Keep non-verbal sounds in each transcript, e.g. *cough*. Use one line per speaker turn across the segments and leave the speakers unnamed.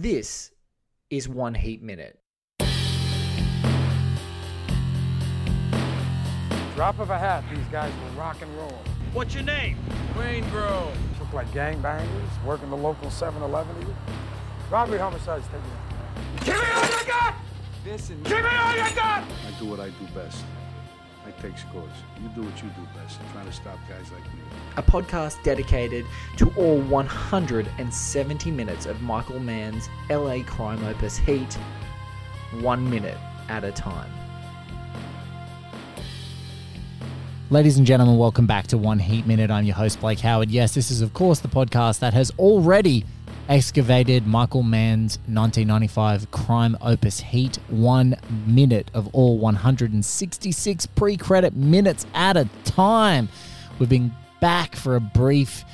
This is One Heat Minute.
Drop of a hat, these guys will rock and roll.
What's your name?
Waingro.
Look like gangbangers, working the local 7-Eleven. Robbery homicides taking it.
Give me all you got!
Listen,
Give me all you got!
I do what I do best. I take scores. You do what you do best. Trying to stop guys like me.
a podcast dedicated to all 170 minutes of Michael Mann's LA crime opus Heat, one minute at a time.
Ladies and gentlemen, welcome back to One Heat Minute. I'm your host, Blake Howard. Yes, this is, of course, the podcast that has already excavated Michael Mann's 1995 crime opus Heat, one minute of all 166 pre credit minutes at a time. We've been back for a brief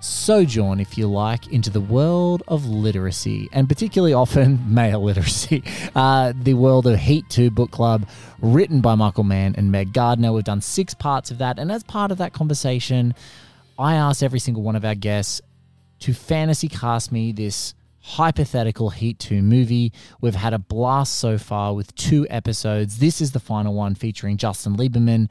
sojourn, if you like, into the world of literacy, and particularly often *laughs* male literacy. Uh, the world of Heat 2 book club, written by Michael Mann and Meg Gardiner. We've done six parts of that, and as part of that conversation, I asked every single one of our guests to fantasy cast me this hypothetical Heat 2 movie. We've had a blast so far with two episodes. This is the final one featuring Justin Lieberman.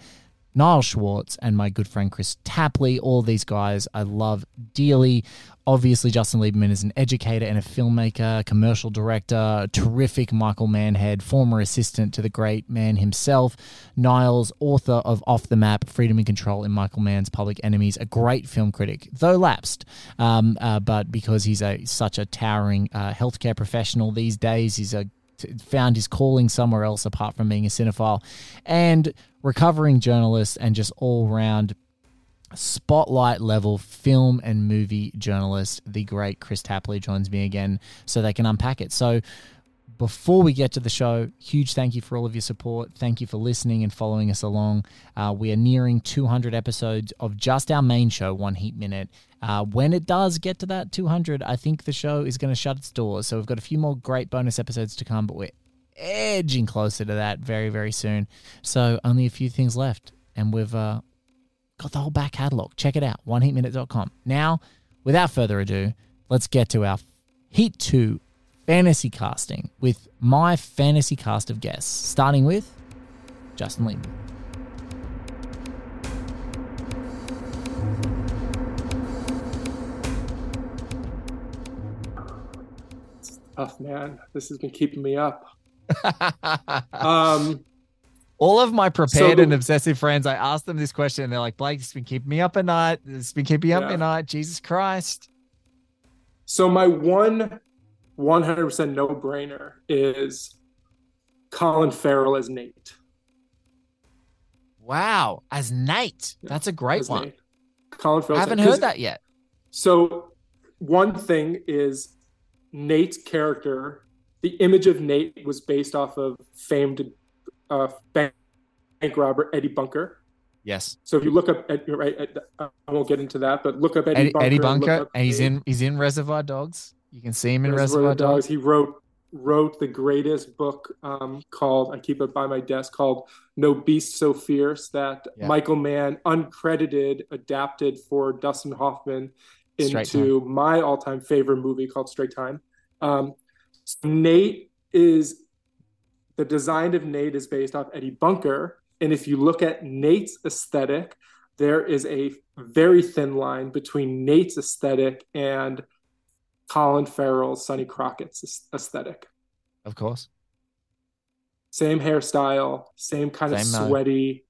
Niles Schwartz and my good friend Kris Tapley. All these guys I love dearly. Obviously, Justin Lieberman is an educator and a filmmaker, commercial director, terrific Michael Manhead, former assistant to the great man himself. Niles, author of Off the Map, Freedom and Control in Michael Mann's Public Enemies, a great film critic, though lapsed, um, uh, but because he's a such a towering uh, healthcare professional these days, he's a found his calling somewhere else apart from being a cinephile and recovering journalist and just all round spotlight level film and movie journalist the great kris tapley joins me again so they can unpack it so before we get to the show, huge thank you for all of your support. Thank you for listening and following us along. Uh, we are nearing 200 episodes of just our main show, One Heat Minute. Uh, when it does get to that 200, I think the show is going to shut its doors. So we've got a few more great bonus episodes to come, but we're edging closer to that very, very soon. So only a few things left, and we've uh, got the whole back catalog. Check it out, oneheatminute.com. Now, without further ado, let's get to our Heat 2 fantasy casting with my fantasy cast of guests, starting with Justin Lieberman.
tough, man. This has been keeping me up. *laughs* um,
All of my prepared
the-
and obsessive friends, I asked them this question, and they're like, "Blake, it's been keeping me up at night. It's been keeping me up
Yeah.
at night. Jesus Christ!"
so my one 100% no-brainer is Colin Farrell as Nate.
Wow, as Nate,
Yeah,
that's a great one.
Nate. Colin
I haven't heard that yet.
So one thing is Nate's character. The image of Nate was based off of famed uh, bank, bank robber Eddie Bunker.
Yes,
So if you look up, right, Ed, I won't get into that, but look up Eddie,
Eddie,
Bunker.
Eddie Bunker,
up
and he's in he's in Reservoir Dogs. You can see him in
Reservoir
Reservoir Dogs.
He wrote wrote the greatest book um, called I keep it by my desk called No Beast So Fierce that
Yeah.
Michael Mann uncredited adapted for Dustin Hoffman into my all time favorite movie called Straight Time. Um, so Nate is the design of Nate is based off Eddie Bunker, and if you look at Nate's aesthetic, there is a very thin line between Nate's aesthetic and Colin Farrell's Sonny Crockett's aesthetic.
Of course.
Same hairstyle, same kind of
Same, uh,
sweaty,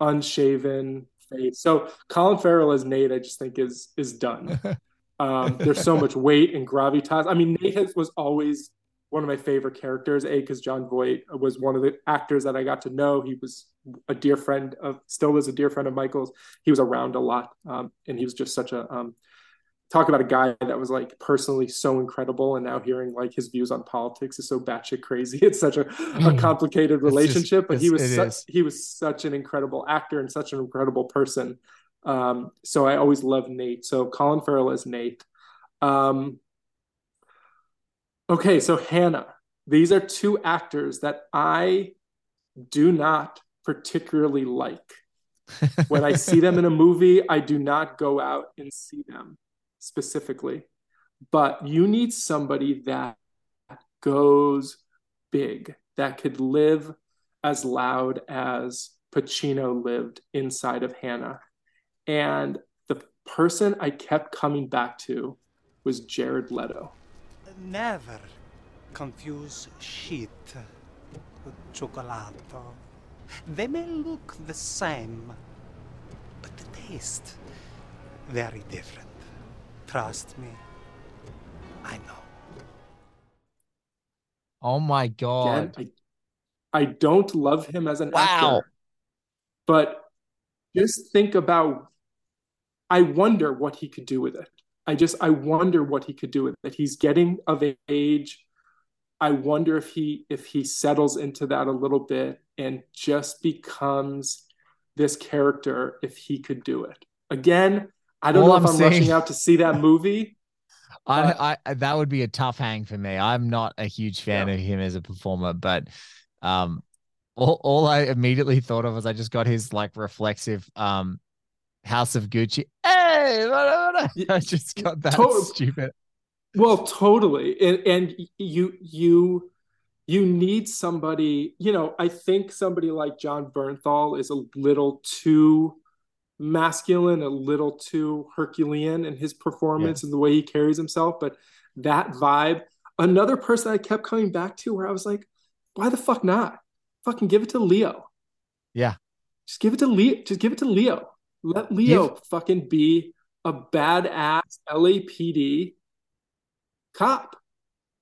unshaven face. So Colin Farrell as Nate, I just think is is done. *laughs* Um, there's so much weight and gravitas. I mean, Nate has, was always one of my favorite characters. A because Jon Voight was one of the actors that I got to know. He was a dear friend of, still is a dear friend of Michael's. He was around a lot, um, and he was just such a um, talk about a guy that was like personally so incredible. And now hearing like his views on politics is so batshit crazy. *laughs* It's such a, a complicated
Mm. Just-
relationship, but he was
it
su-
is.
he was such an incredible actor and such an incredible person. Um, so I always loved Nate. So Colin Farrell is Nate. Um, okay, so Hannah. These are two actors that I do not particularly like. *laughs* When I see them in a movie, I do not go out and see them specifically. But you need somebody that goes big, that could live as loud as Pacino lived inside of Hannah. And the person I kept coming back to was Jared Leto.
Never confuse shit with chocolato. They may look the same, but the taste very different. Trust me. I know.
Oh my
Again,
god.
I, I don't love him as an
Wow.
actor, but just think about. I wonder what he could do with it. I just I wonder what he could do with it. He's getting of age. I wonder if he if he settles into that a little bit and just becomes this character if he could do it. Again, I don't
All
know
I'm
if I'm
saying-
rushing out to see that movie. *laughs*
I, I that would be a tough hang for me. I'm not a huge fan
Yeah.
of him as a performer, but um all, all I immediately thought of was I just got his like reflexive um House of Gucci. Hey, what- what-
Y- *laughs*
I just got that
to-
stupid.
Well, totally. And and you you you need somebody, you know, I think somebody like Jon Bernthal is a little too masculine, a little too Herculean in his performance and the way he carries himself, but that vibe. Another person I kept coming back to where I was like, why the fuck not? Fucking give it to Leo.
Yeah.
Just give it to Leo. Just give it to Leo. Let Leo fucking be a badass LAPD cop.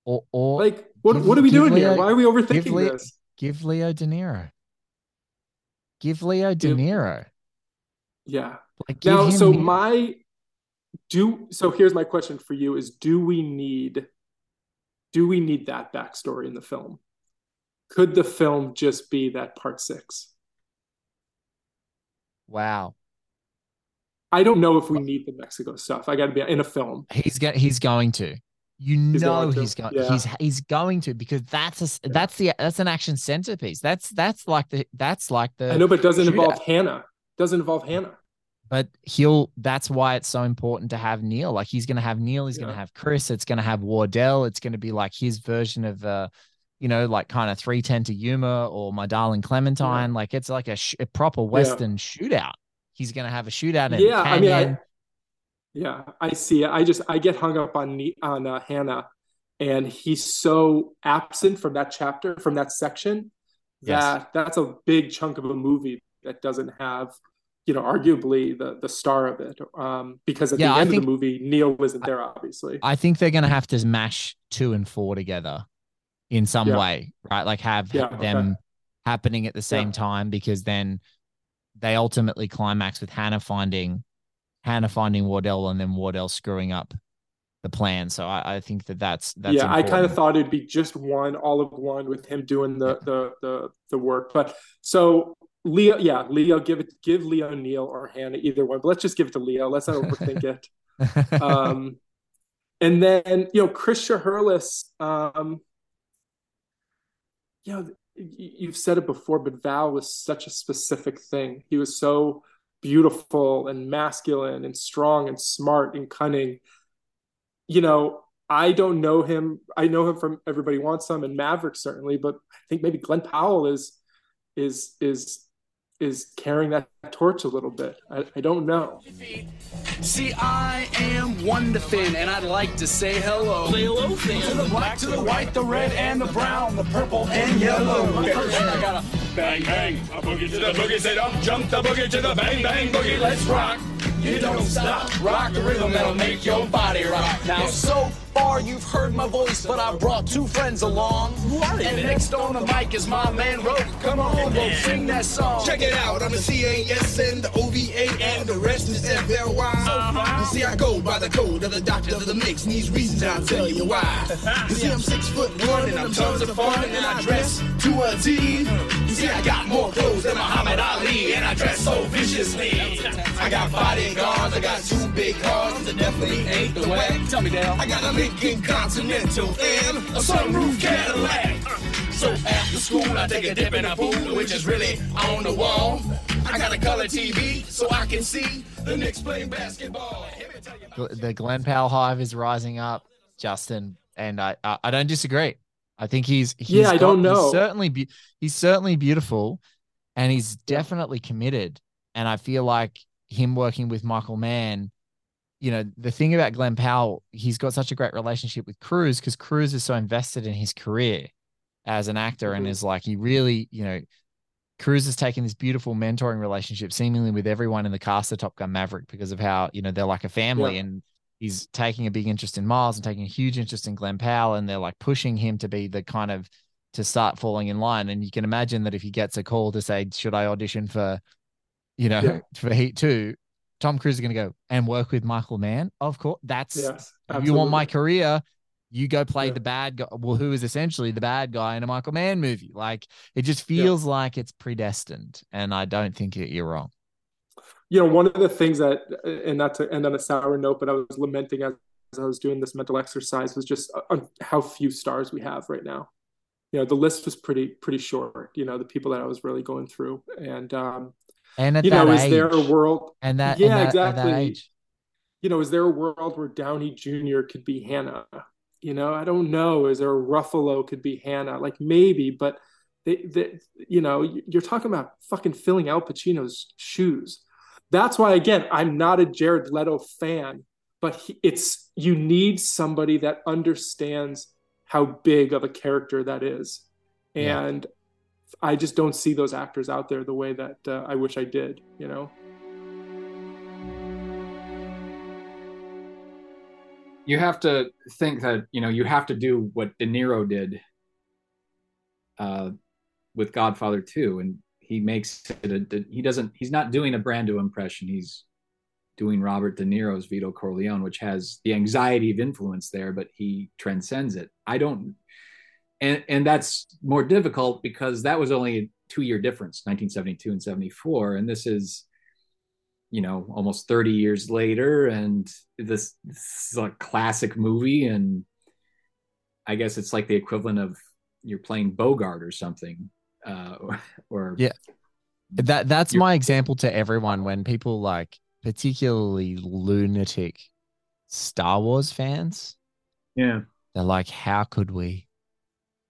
Or or
Like, what
Give-
what are we doing here? Why are we overthinking
give Leo-
this?
give Leo De Niro. Give Leo De Niro.
Yeah.
Like
Now, so my do so here's my question for you is do we need do we need that backstory in the film? Could the film just be that part six?
wow.
I don't know if we need the Mexico stuff. I got to be in a film.
He's go- he's going to. You
He's
know
going
he's going.
yeah.
He's he's going to because that's a that's the that's an action centerpiece. That's that's like the that's like the.
I know, but it doesn't
shootout.
involve Hannah. Doesn't involve Hannah.
But he'll. That's why it's so important to have Neil. Like he's going to have Neil. He's going to have Chris. It's going to have Wardell. It's going to be like his version of uh, you know, like kind of three ten to Yuma or my darling Clementine. Like it's like a, sh- a proper Western shootout. He's going to have a shootout in
yeah,
the
I mean, I, yeah, I see. I just I get hung up on on uh, Hannah, and he's so absent from that chapter, from that section,
Yes.
that that's a big chunk of a movie that doesn't have, you know, arguably the the star of it. Um, because at
Yeah,
the end
think-
of the movie, Neil isn't there, obviously.
I think they're going to have to mash two and four together in some
Yeah.
way, right? Like have
Yeah,
them
okay.
happening at the same time because then they ultimately climax with Hannah finding Hannah finding Wardell and then Wardell screwing up the plan. So I, I think that that's that's
yeah, I kind of thought it'd be just one, all of one, with him doing the the the the work. But so Leo, yeah, Leo, give it, give Leo Neil or Hannah, either one. But let's just give it to Leo. Let's not overthink it. *laughs* um, and then you know Chris Shiherlis, um, you know you've said it before, but Val was such a specific thing. He was so beautiful and masculine and strong and smart and cunning. You know, I don't know him. I know him from Everybody Wants Some and Maverick certainly, but I think maybe Glen Powell is is is is carrying that torch a little bit. I, I don't know.
See, I am one to Finn, and I'd like to say hello. Say hello, Finn. To the black, to the white, the red, and the brown, the purple, and yellow. First, I got a bang, bang, a boogie to the boogie, say don't jump the boogie to the bang, bang, boogie. Let's rock. You don't stop. Rock the rhythm that'll make your body rock. Now, so far you've heard my voice, but I brought two friends along. And next on the mic is my man Rope. Come on, Rope, sing that song.
Check it out, I'm the C-A-S-N, the O-V-A, and the rest is F-L-Y. Uh-huh. You see, I go by the code of the doctor of the mix, and these reasons I'll tell you why. *laughs* You see, I'm six foot one, and I'm tons of fun, and I dress to a T. Mm. You see, I got more clothes than Muhammad Ali, and I dress so viciously. I got bodyguards, I got two big cars, that definitely ain't the way.
Tell me, Dale.
I got a Lincoln Continental and a sunroof Cadillac. So after school, I take a dip in a pool, which is really on the wall. I got a color TV so I can see the Knicks playing basketball. Let me tell you about
Gl- the Glen Powell hive is rising up, Justin, and I I, I don't disagree. I think he's, he's
Yeah, I don't know.
He's certainly be- he's certainly beautiful, and he's definitely committed. And I feel like him working with Michael Mann, you know, the thing about Glen Powell, he's got such a great relationship with Cruise because Cruise is so invested in his career as an actor and
Mhm.
is like he really, you know, Cruise has taken this beautiful mentoring relationship seemingly with everyone in the cast of Top Gun Maverick because of how, you know, they're like a family
Yeah.
and he's taking a big interest in Miles and taking a huge interest in Glen Powell and they're like pushing him to be the kind of to start falling in line. And you can imagine that if he gets a call to say, should I audition for, you know,
Yeah.
for Heat 2, Tom Cruise is going to go and work with Michael Mann. Of course, that's if you want my career, you go play
Yeah.
the bad guy. Well, who is essentially the bad guy in a Michael Mann movie? Like it just
Yeah.
feels like it's predestined, and I don't think that you're wrong.
You know, one of the things that, and not to end on a sour note, but I was lamenting as, as I was doing this mental exercise was just on how few stars we have right now. You know, the list was pretty pretty short. You know, the people that I was really going through, and um,
And at
you know,
age,
is there a world?
and that,
yeah,
and that,
exactly. You know, is there a world where Downey Jr. could be Hannah? You know, I don't know. Is there a Ruffalo could be Hannah? Like maybe, but they, they, you know, you're talking about fucking filling Al Pacino's shoes. That's why, again, I'm not a Jared Leto fan, but he, it's you need somebody that understands how big of a character that is,
Yeah.
and I just don't see those actors out there the way that uh, I wish I did. You know.
you have to think that you know you have to do what De Niro did uh, with Godfather 2 and he makes it a, he doesn't he's not doing a Brando impression. He's doing Robert De Niro's Vito Corleone which has the anxiety of influence there but he transcends it. I don't and and that's more difficult because that was only a 2 year difference 1972 and 74 and this is you know almost 30 years later. And this, this is a classic movie. And i guess it's like the equivalent of you're playing bogart or something uh *laughs* or, or
Yeah. that that's my example to everyone when people like particularly lunatic Star Wars fans,
yeah
they're like, "How could we?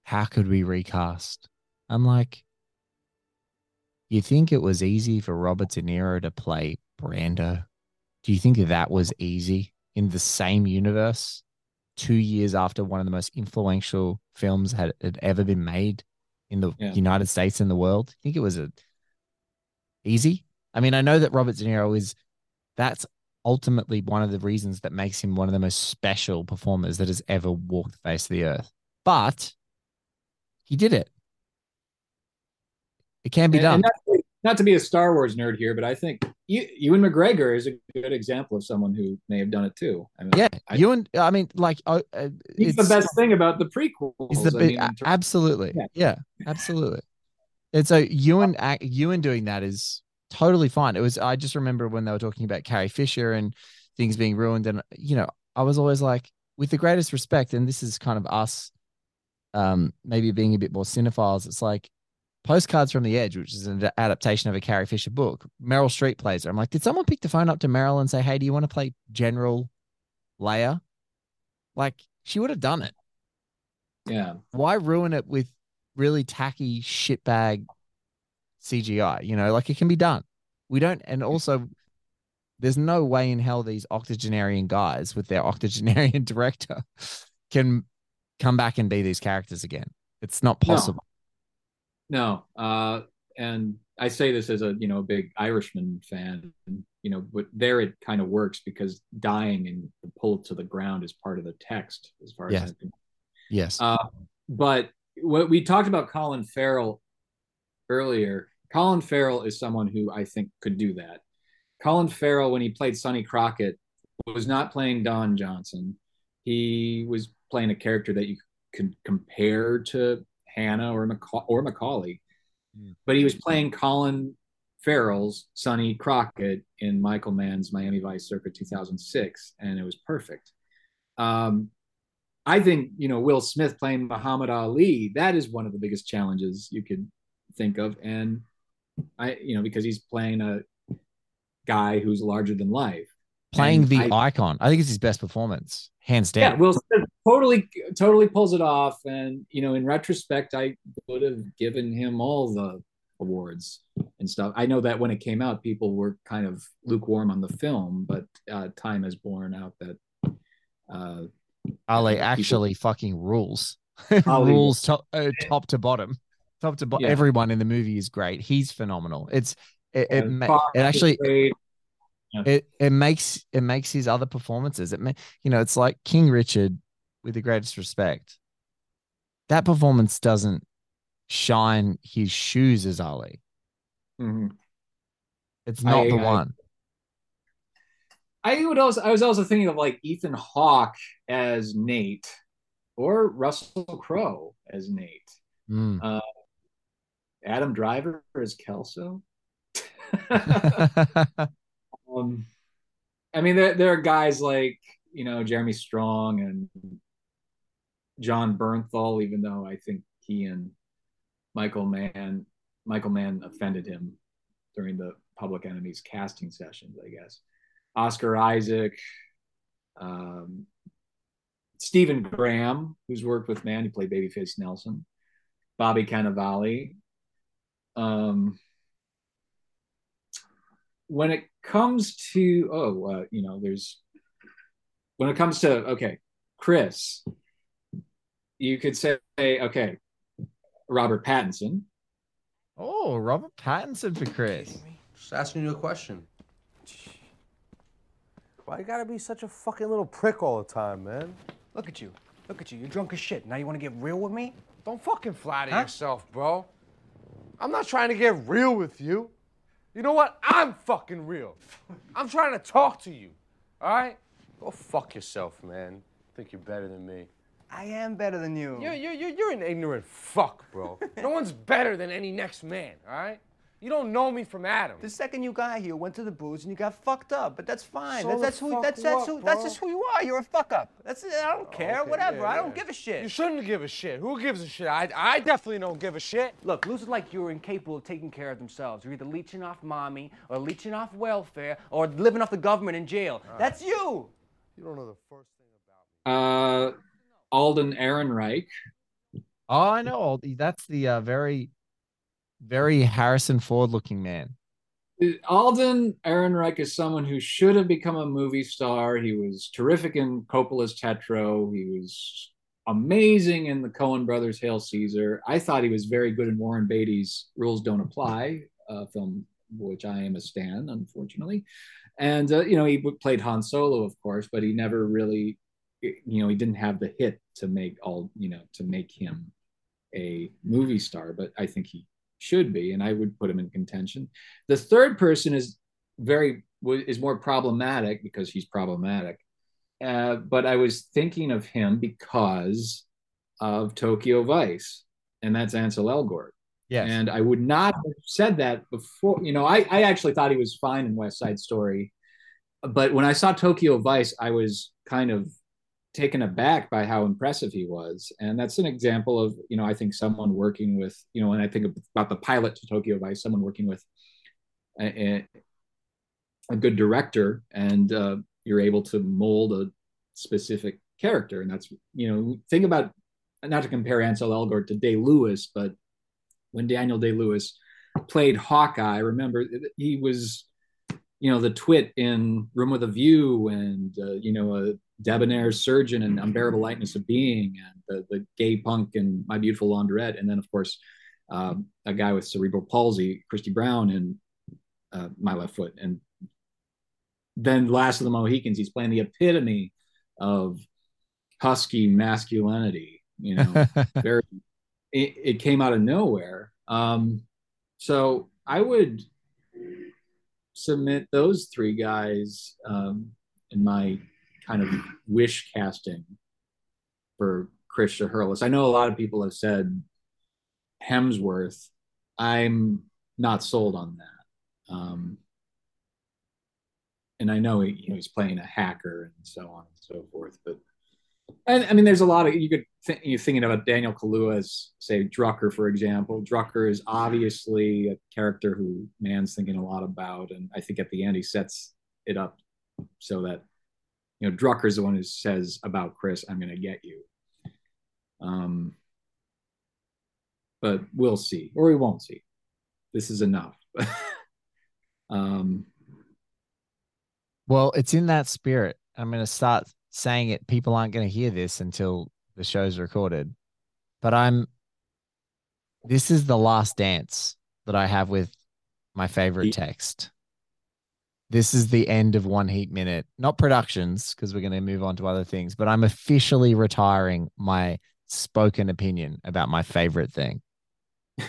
How could we recast?" I'm like, "You think it was easy for Robert De Niro to play Brando? Do you think that was easy in the same universe? Two years after one of the most influential films had, had ever been made in the
Yeah.
United States and the world? I think it was a easy? I mean, I know that Robert De Niro is that's ultimately one of the reasons that makes him one of the most special performers that has ever walked the face of the earth. But he did it. It can be
And-
done.
and not, to, be a star wars nerd here but i think you, ewan mcgregor is a good example of someone who may have done it too I mean,
yeah,
I,
and I mean, like, uh,
he's the best thing about the prequels
He's the
I
big,
mean,
absolutely,
Yeah.
yeah. absolutely. And so Ewan, Ewan doing that is totally fine. It was. I just remember when they were talking about Carrie Fisher and things being ruined, and you know, I was always like, with the greatest respect, and this is kind of us, um, maybe being a bit more cinephiles. It's like Postcards from the Edge, which is an adaptation of a Carrie Fisher book. Meryl Streep plays her. I'm like, did someone pick the phone up to Meryl and say, "Hey, do you want to play General Leia?" Like she would have done it
yeah
why ruin it with really tacky shitbag CGI? You know, like it can be done. We don't, and also, there's no way in hell these octogenarian guys with their *laughs* octogenarian director can come back and be these characters again. It's not
No.
possible.
No, uh, and I say this as a you know a big Irishman fan. You know, but there it kind of works because dying and the pull to the ground is part of the text, as far
Yes.
as I'm.
Yes.
Uh, but what we talked about Colin Farrell earlier. Colin Farrell is someone who I think could do that. Colin Farrell, when he played Sonny Crockett, was not playing Don Johnson. He was playing a character that you could compare to Hannah or Maca- or McCauley, but he was playing Colin Farrell's Sonny Crockett in Michael Mann's Miami Vice circa 2006, and it was perfect. Um, I think you know Will Smith playing Muhammad Ali. That is one of the biggest challenges you could think of, and I you know because he's playing a guy who's larger than life.
Playing
And
the
I-
icon. I think it's his best performance, hands down.
yeah,
down.
Will Smith totally totally pulls it off and you know in retrospect i would have given him all the awards and stuff i know that when it came out people were kind of lukewarm on the film but uh, time has borne out that uh,
Ali
people-
actually fucking rules. *laughs* Rules top, uh, top to bottom. Top to bottom.
Yeah.
Everyone in the movie is great. He's phenomenal. It's it, it, ma-
Fox
actually.
Yeah.
it it makes it makes his other performances. It ma- you know it's like King Richard with the greatest respect. That performance doesn't shine his shoes as Ali.
Mhm.
It's not
I-
the
I-
one.
I would also I was also thinking of like Ethan Hawke as Nate or Russell Crowe as Nate.
Mm.
Uh, Adam Driver as Kelso. *laughs* *laughs* um, I mean, there there are guys like you know Jeremy Strong and Jon Bernthal, even though I think he and Michael Mann Michael Mann offended him during the Public Enemies casting sessions, I guess. Oscar Isaac, um, Stephen Graham, who's worked with Mann, he played Babyface Nelson, Bobby Cannavale. Um, when it comes to oh, uh, you know, there's when it comes to okay, Chris, you could say okay, Robert Pattinson.
Oh, Robert Pattinson for Chris.
Just asking you a question.
Why you gotta be such a fucking little prick all the time, man?
Look at you. Look at you. You're drunk as shit. Now you want to get real with me?
Don't fucking flatter
Huh?
yourself, bro. I'm not trying to get real with you. You know what? I'm fucking real. I'm trying to talk to you. All right? Go fuck yourself, man. Think you're better than me.
I am better than you.
You're, you're, you're, you're an ignorant fuck, bro. *laughs* no one's better than any next man, all right? You don't know me from Adam.
The second you got here, went to the booze and you got fucked up, but that's fine.
So
that's that's who that's that's
what,
who that's just who you are. You're a fuck up. That's it. I don't care.
Okay,
Whatever.
yeah,
I don't
yeah.
give a shit.
You shouldn't give a shit. Who gives a shit? I, I definitely don't give a shit.
Look, losers like you are incapable of taking care of themselves. You're either leeching off mommy, or leeching off welfare, or living off the government in jail. That's you.
You don't know the first thing about me.
Uh, Alden Ehrenreich.
Oh, I know. That's the uh, very, very Harrison Ford looking man.
Alden Ehrenreich is someone who should have become a movie star. He was terrific in Coppola's Tetro. He was amazing in the Coen Brothers' Hail Caesar. I thought he was very good in Warren Beatty's Rules Don't Apply uh, film, which I am a stan, unfortunately. And uh, you know, he played Han Solo, of course, but he never really, you know, he didn't have the hit to make all, you know, to make him a movie star. But I think he should be, and I would put him in contention. The third person is very is more problematic because he's problematic. Uh, but I was thinking of him because of Tokyo Vice, and that's Ansel Elgort.
yeah
And I would not have said that before. You know, I, I actually thought he was fine in West Side Story. But when I saw Tokyo Vice, I was kind of taken aback by how impressive he was. And that's an example of, you know, I think someone working with, you know, when I think about the pilot to Tokyo Vice, someone working with a, a, a good director and uh, you're able to mold a specific character. And that's, you know, think about, not to compare Ansel Elgort to Day Lewis, but when Daniel Day Lewis played Hawkeye, remember he was, you know, the twit in Room with a View and, uh, you know, a debonair surgeon and Unbearable Lightness of Being and the, the gay punk and My Beautiful Laundrette. And then, of course, um, a guy with cerebral palsy, Christy Brown and uh, My Left Foot. And then Last of the Mohicans, he's playing the epitome of husky masculinity, you know, *laughs* very it, it came out of nowhere. Um, so I would submit those three guys um, in my kind of wish casting for Chris Hurlis. I know a lot of people have said Hemsworth. I'm not sold on that. Um, and I know, he, you know he's playing a hacker and so on and so forth, but and I mean, there's a lot of you could think you're thinking about Daniel Kaluuya as say Drucker, for example. Drucker is obviously a character who Mann's thinking a lot about, and I think at the end he sets it up so that you know, Drucker's the one who says about Chris, "I'm going to get you." Um, but we'll see, or we won't see. This is enough. *laughs* um,
Well, it's in that spirit. I'm going to start saying it. People aren't going to hear this until the show's recorded. But I'm, this is the last dance that I have with my favorite text. This is the end of One Heat Minute, not productions, because we're going to move on to other things, but I'm officially retiring my spoken opinion about my favorite thing. *laughs*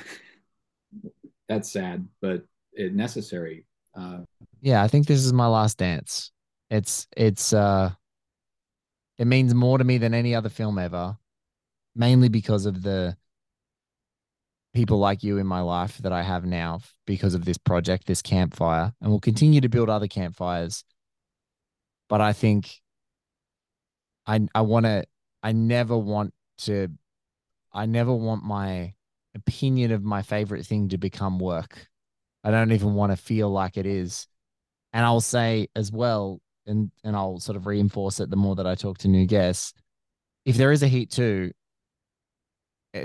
that's sad, but it necessary. Uh,
yeah, I think this is my last dance. It's it's uh it means more to me than any other film ever, mainly because of the people like you in my life that I have now because of this project, this campfire, and we'll continue to build other campfires. But I think I I want to I never want to I never want my opinion of my favorite thing to become work. I don't even want to feel like it is. And I'll say as well, and and I'll sort of reinforce it the more that I talk to new guests. If there is a heat eh,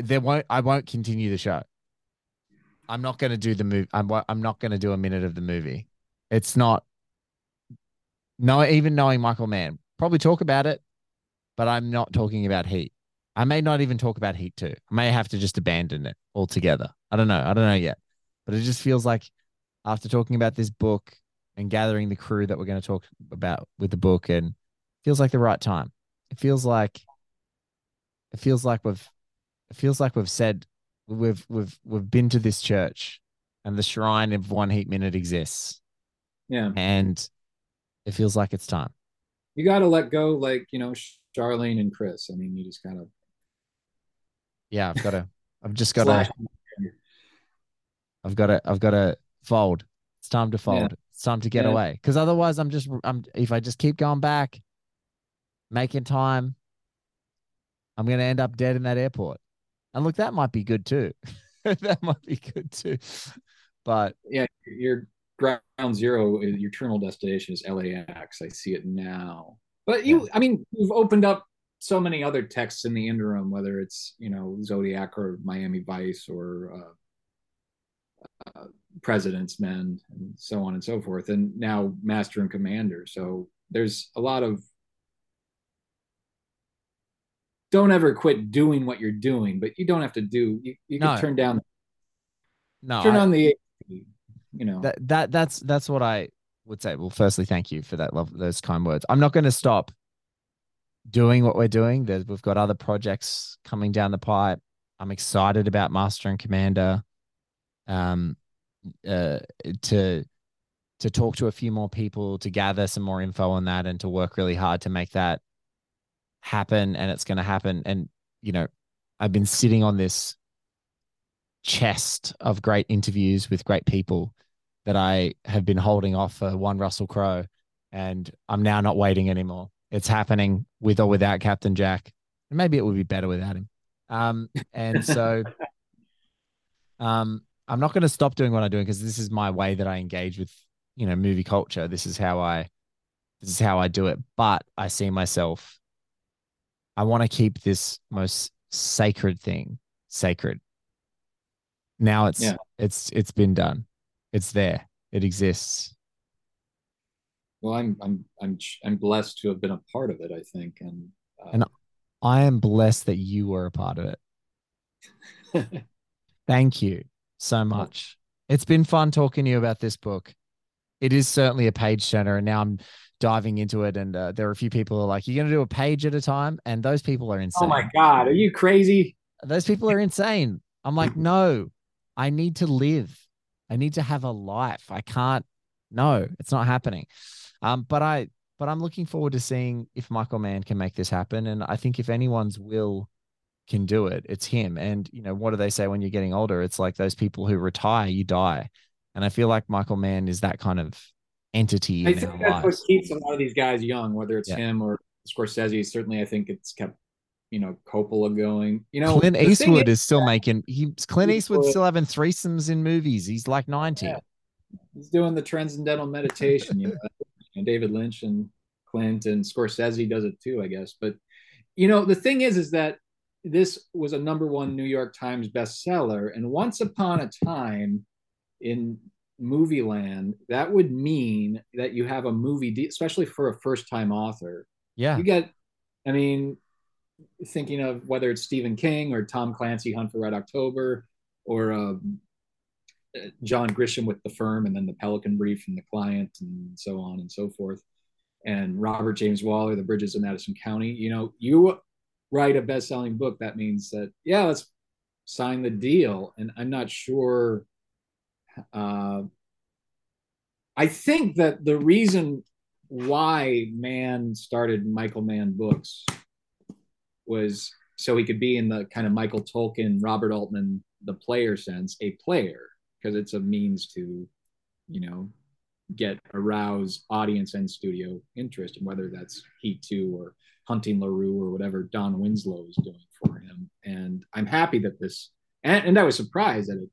there won't I won't continue the show. I'm not going to do the movie. I'm I'm not going to do a minute of the movie. It's not. No, even knowing Michael Mann, probably talk about it, but I'm not talking about Heat. I may not even talk about Heat too. I may have to just abandon it altogether. I don't know. I don't know yet. But it just feels like after talking about this book and gathering the crew that we're going to talk about with the book and feels like the right time. It feels like it feels like we've it feels like we've said we've we've we've been to this church and the shrine of one heat minute exists.
Yeah.
And it feels like it's time.
You got to let go, like, you know, Charlene and Chris. I mean, you just got to
yeah, I've got to. *laughs* I've just got to. I've got to. I've got to fold. It's time to fold. Yeah. It's time to get yeah. away. Because otherwise, I'm just. I'm. If I just keep going back, making time, I'm going to end up dead in that airport. And look, that might be good too. *laughs* that might be good too. But
yeah, your ground zero, your terminal destination is LAX. I see it now. But you. I mean, you've opened up so many other texts in the interim, whether it's you know Zodiac or Miami Vice or uh, uh, President's Men and so on and so forth, and now Master and Commander. So there's a lot of don't ever quit doing what you're doing, but you don't have to do. You, you no. can turn down.
No,
turn I, on the. You know
that that that's that's what I would say. Well, firstly, thank you for that love, those kind words. I'm not going to stop doing what we're doing. There's, we've got other projects coming down the pipe. I'm excited about Master and Commander. Um, uh, to to talk to a few more people, to gather some more info on that, and to work really hard to make that happen. And it's going to happen. And you know, I've been sitting on this chest of great interviews with great people that I have been holding off for one Russell Crowe, and I'm now not waiting anymore. It's happening with or without Captain Jack. And maybe it would be better without him. Um, and so *laughs* um, I'm not going to stop doing what I'm doing because this is my way that I engage with, you know, movie culture. This is how I this is how I do it. But I see myself, I want to keep this most sacred thing sacred. Now it's yeah. it's it's been done. It's there. It exists
well i'm i'm i'm i'm blessed to have been a part of it i think and
uh, and i am blessed that you were a part of it *laughs* thank you so much it's been fun talking to you about this book it is certainly a page turner and now i'm diving into it and uh, there are a few people who are like you're going to do a page at a time and those people are insane
oh my god are you crazy
those people are insane i'm like no i need to live i need to have a life i can't no it's not happening um, but I but I'm looking forward to seeing if Michael Mann can make this happen. And I think if anyone's will can do it, it's him. And you know, what do they say when you're getting older? It's like those people who retire, you die. And I feel like Michael Mann is that kind of entity.
I think that's lives. what keeps a lot of these guys young, whether it's yeah. him or Scorsese. Certainly, I think it's kept you know Coppola going. You know,
Clint Eastwood is, is, still making. He Clint Eastwood's still having threesomes in movies. He's like ninety. Yeah.
He's doing the transcendental meditation. You know, *laughs* and David Lynch and Clint and Scorsese does it too, I guess. But you know, the thing is, is that this was a number one New York Times bestseller, and once upon a time in movie land, that would mean that you have a movie, de- especially for a first time author.
Yeah.
You get, I mean, thinking of whether it's Stephen King or Tom Clancy, Hunt for Red October, or um, uh, John Grisham with The Firm, and then The Pelican Brief and The Client, and so on and so forth, and Robert James Waller, The Bridges of Madison County. You know, you write a best selling book, that means that, yeah, let's sign the deal. And I'm not sure. Uh, I think that the reason why Mann started Michael Mann books was so he could be in the kind of Michael Tolkin, Robert Altman, the player sense, a player, because it's a means to, you know, get arouse audience and studio interest, and whether that's Heat 2 or Hunting LaRue or whatever Don Winslow is doing for him. And I'm happy that this, and, and I was surprised that it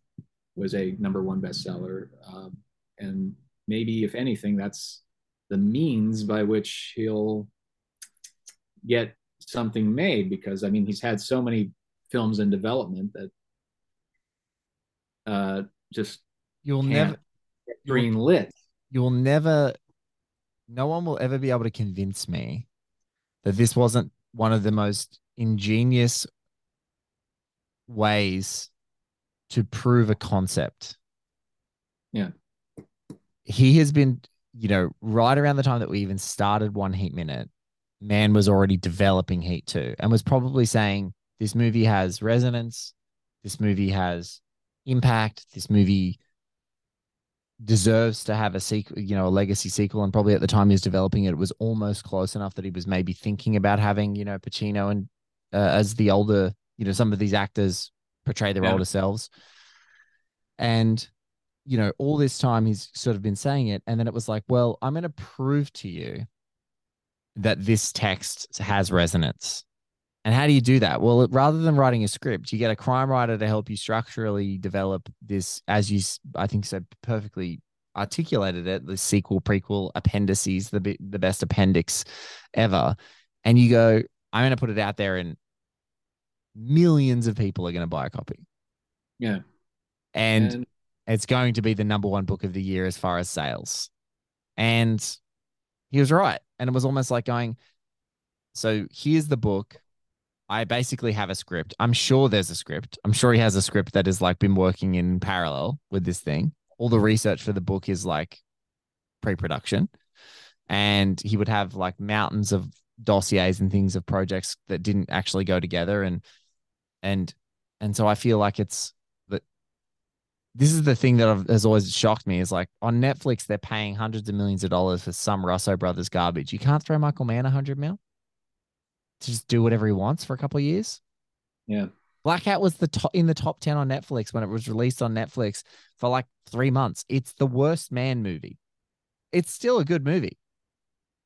was a number one bestseller. Um, and maybe, if anything, that's the means by which he'll get something made because I mean he's had so many films in development that uh just
You'll never
get green lit.
you'll never no one will ever be able to convince me that this wasn't one of the most ingenious ways to prove a concept.
Yeah.
He has been, you know, right around the time that we even started One Heat Minute, Mann was already developing Heat 2 and was probably saying this movie has resonance, this movie has impact, this movie deserves to have a sequel, you know, a legacy sequel. And probably at the time he was developing it, it was almost close enough that he was maybe thinking about having, you know, Pacino and uh, as the older, you know, some of these actors portray their
Yeah.
older selves. And, you know, all this time he's sort of been saying it. And then it was like, well, I'm going to prove to you that this text has resonance. And how do you do that? Well, rather than writing a script, you get a crime writer to help you structurally develop this, as you, I think, so perfectly articulated it, the sequel, prequel, appendices, the the best appendix ever. And you go, I'm going to put it out there, and millions of people are going to buy a copy,
Yeah.
and,
And-
it's going to be the number one book of the year as far as sales. And he was right, and it was almost like going, so here's the book. I basically have a script. I'm sure there's a script. I'm sure he has a script that has like been working in parallel with this thing. All the research for the book is like pre-production. And he would have like mountains of dossiers and things of projects that didn't actually go together. And and and so I feel like it's that this is the thing that I've, has always shocked me is like on Netflix, they're paying hundreds of millions of dollars for some Russo brothers garbage. You can't throw Michael Mann a hundred mil to just do whatever he wants for a couple of years.
Yeah.
Blackhat was the top in the top 10 on Netflix when it was released on Netflix for like three months. It's the worst Mann movie. It's still a good movie,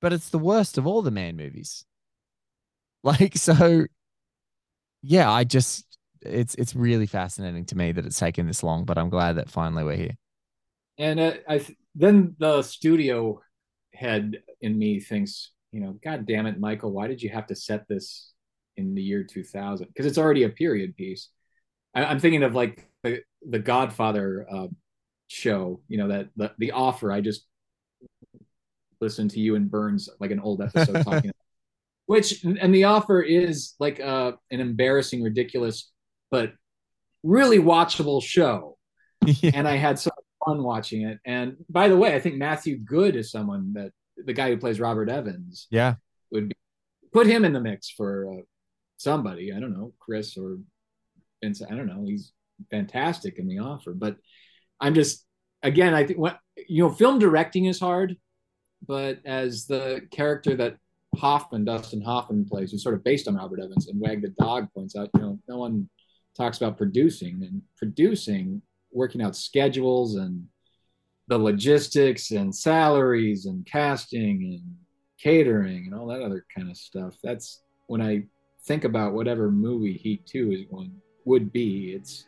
but it's the worst of all the Mann movies. *laughs* Like, so yeah, I just it's it's really fascinating to me that it's taken this long, but I'm glad that finally we're here.
And uh, I th- then the studio head in me thinks, you know, God damn it, Michael, why did you have to set this in the year 2000? Because it's already a period piece. I- I'm thinking of like the the Godfather uh, show, you know, that the, the offer. I just listened to you and Burns like an old episode *laughs* talking, which and the offer is like uh, an embarrassing, ridiculous, but really watchable show. *laughs* And I had so much fun watching it. And by the way, I think Matthew Goode is someone that the guy who plays Robert Evans
Yeah.
would be, put him in the mix for uh, somebody. I don't know, Chris or Vince. I don't know. He's fantastic in the offer. But I'm just again, I think what you know, film directing is hard, but as the character that Hoffman, Dustin Hoffman plays, who's sort of based on Robert Evans, and Wag the Dog points out, you know, no one talks about producing and producing, working out schedules and the logistics and salaries and casting and catering and all that other kind of stuff. That's when I think about whatever movie Heat Two is going would be. It's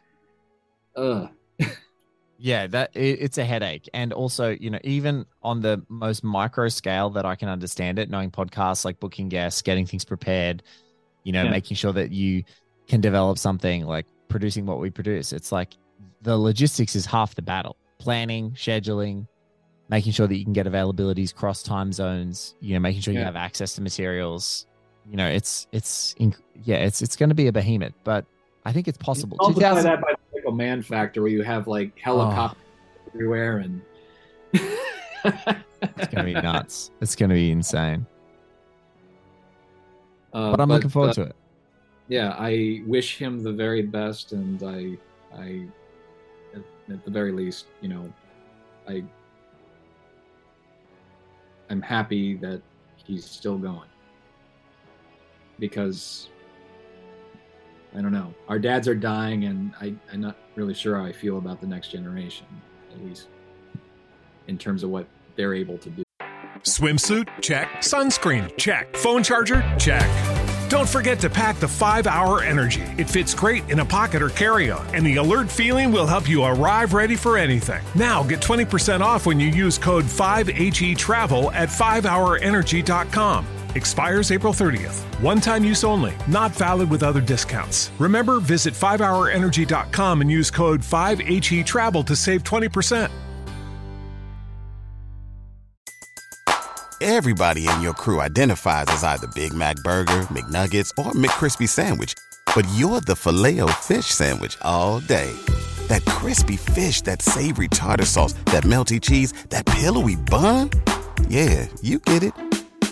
uh *laughs*
Yeah, that it, it's a headache, and also you know even on the most micro scale that I can understand it, knowing podcasts like booking guests, getting things prepared, you know,
Yeah.
making sure that you can develop something like producing what we produce. It's like the logistics is half the battle: planning, scheduling, making sure that you can get availabilities cross time zones. You know, making sure you have access to materials. You know, it's it's yeah, it's it's going to be a behemoth, but I think it's possible.
Multiply
2000
that by the Mann factor, where you have like helicopters everywhere, and *laughs*
It's gonna be nuts. It's gonna be insane.
Uh,
but I'm looking forward
uh,
to it.
Yeah, I wish him the very best, and I, I, at, at the very least, you know, I, I'm happy that he's still going because I don't know. Our dads are dying, and I, I'm not really sure how I feel about the next generation, at least in terms of what they're able to do.
Swimsuit? Check. Sunscreen? Check. Phone charger? Check. Don't forget to pack the 5 Hour Energy. It fits great in a pocket or carry on, and the alert feeling will help you arrive ready for anything. Now get 20% off when you use code 5HE Travel at 5hourenergy.com. Expires April 30th. One time use only, not valid with other discounts. Remember, visit 5hourenergy.com and use code 5HE Travel to save 20%.
Everybody in your crew identifies as either Big Mac Burger, McNuggets, or McCrispy Sandwich. But you're the filet fish Sandwich all day. That crispy fish, that savory tartar sauce, that melty cheese, that pillowy bun. Yeah, you get it.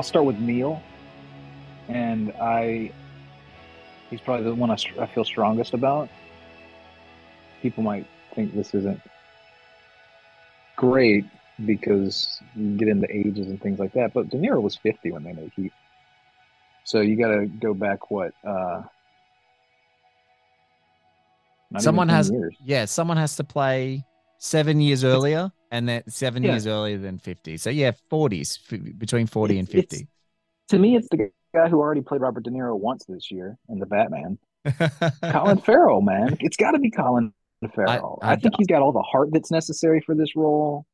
I'll start with Neil, and I he's probably the one I, I feel strongest about. People might think this isn't great because you get into ages and things like that, but De Niro was 50 when they made Heat. So you got to go back what? Uh,
someone has
years.
yeah, someone has to play seven years earlier, and that seven
Yeah.
years earlier than fifty. So yeah, forties between forty and fifty.
To me, it's the guy who already played Robert De Niro once this year in The Batman. *laughs* Colin Farrell, man. It's got to be Colin Farrell. I,
I-
think he's got all the heart that's necessary for this role.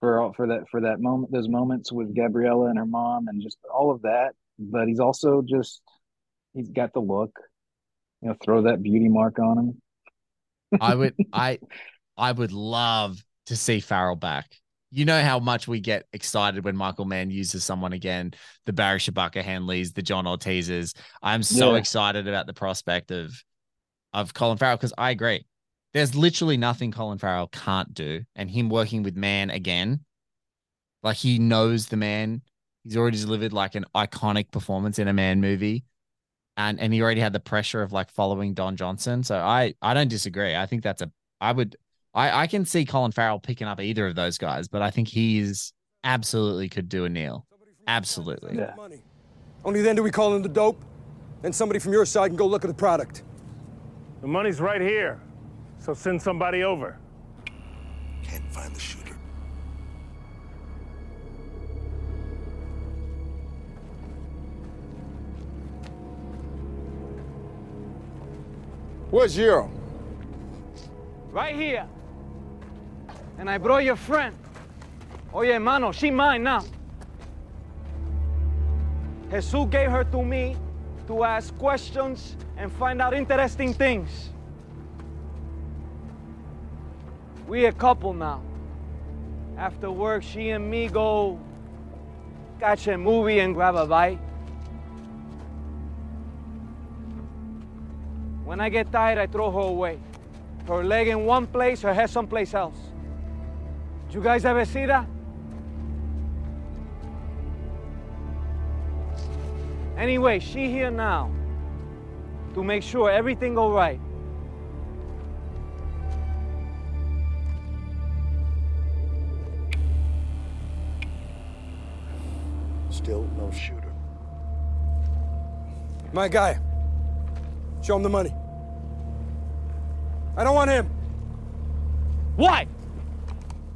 For all- for that for that moment, those moments with Gabriella and her mom, and just all of that. But he's also just he's got the look. You know, throw that beauty mark on him.
I would *laughs* I I would love to see Farrell back. You know how much we get excited when Michael Mann uses someone again, the Barry Shabaka Henleys, the John Ortizes. I'm so
Yeah.
excited about the prospect of of Colin Farrell because I agree. There's literally nothing Colin Farrell can't do, and him working with Mann again, like he knows the man. He's already delivered like an iconic performance in a Mann movie, and and he already had the pressure of like following Don Johnson. So I I don't disagree. I think that's a I would I I can see Colin Farrell picking up either of those guys, but I think he's absolutely could do a Neil. Absolutely.
Yeah. Only then do we call in the dope. Then somebody from your side can go look at the product.
The money's right here. So send somebody over.
Can't find the shooter.
Where's Yero?
Right here. And I brought your friend. Oye, hermano, she mine now. Jesus gave her to me to ask questions and find out interesting things. We a couple now. After work, she and me go catch a movie and grab a bite. When I get tired, I throw her away. Her leg in one place, her head someplace else. Did you guys ever see that? Ah? Anyway, she here now.
to make sure everything go right.
Still no shooter. My guy. Show him the money. I don't want him.
Why?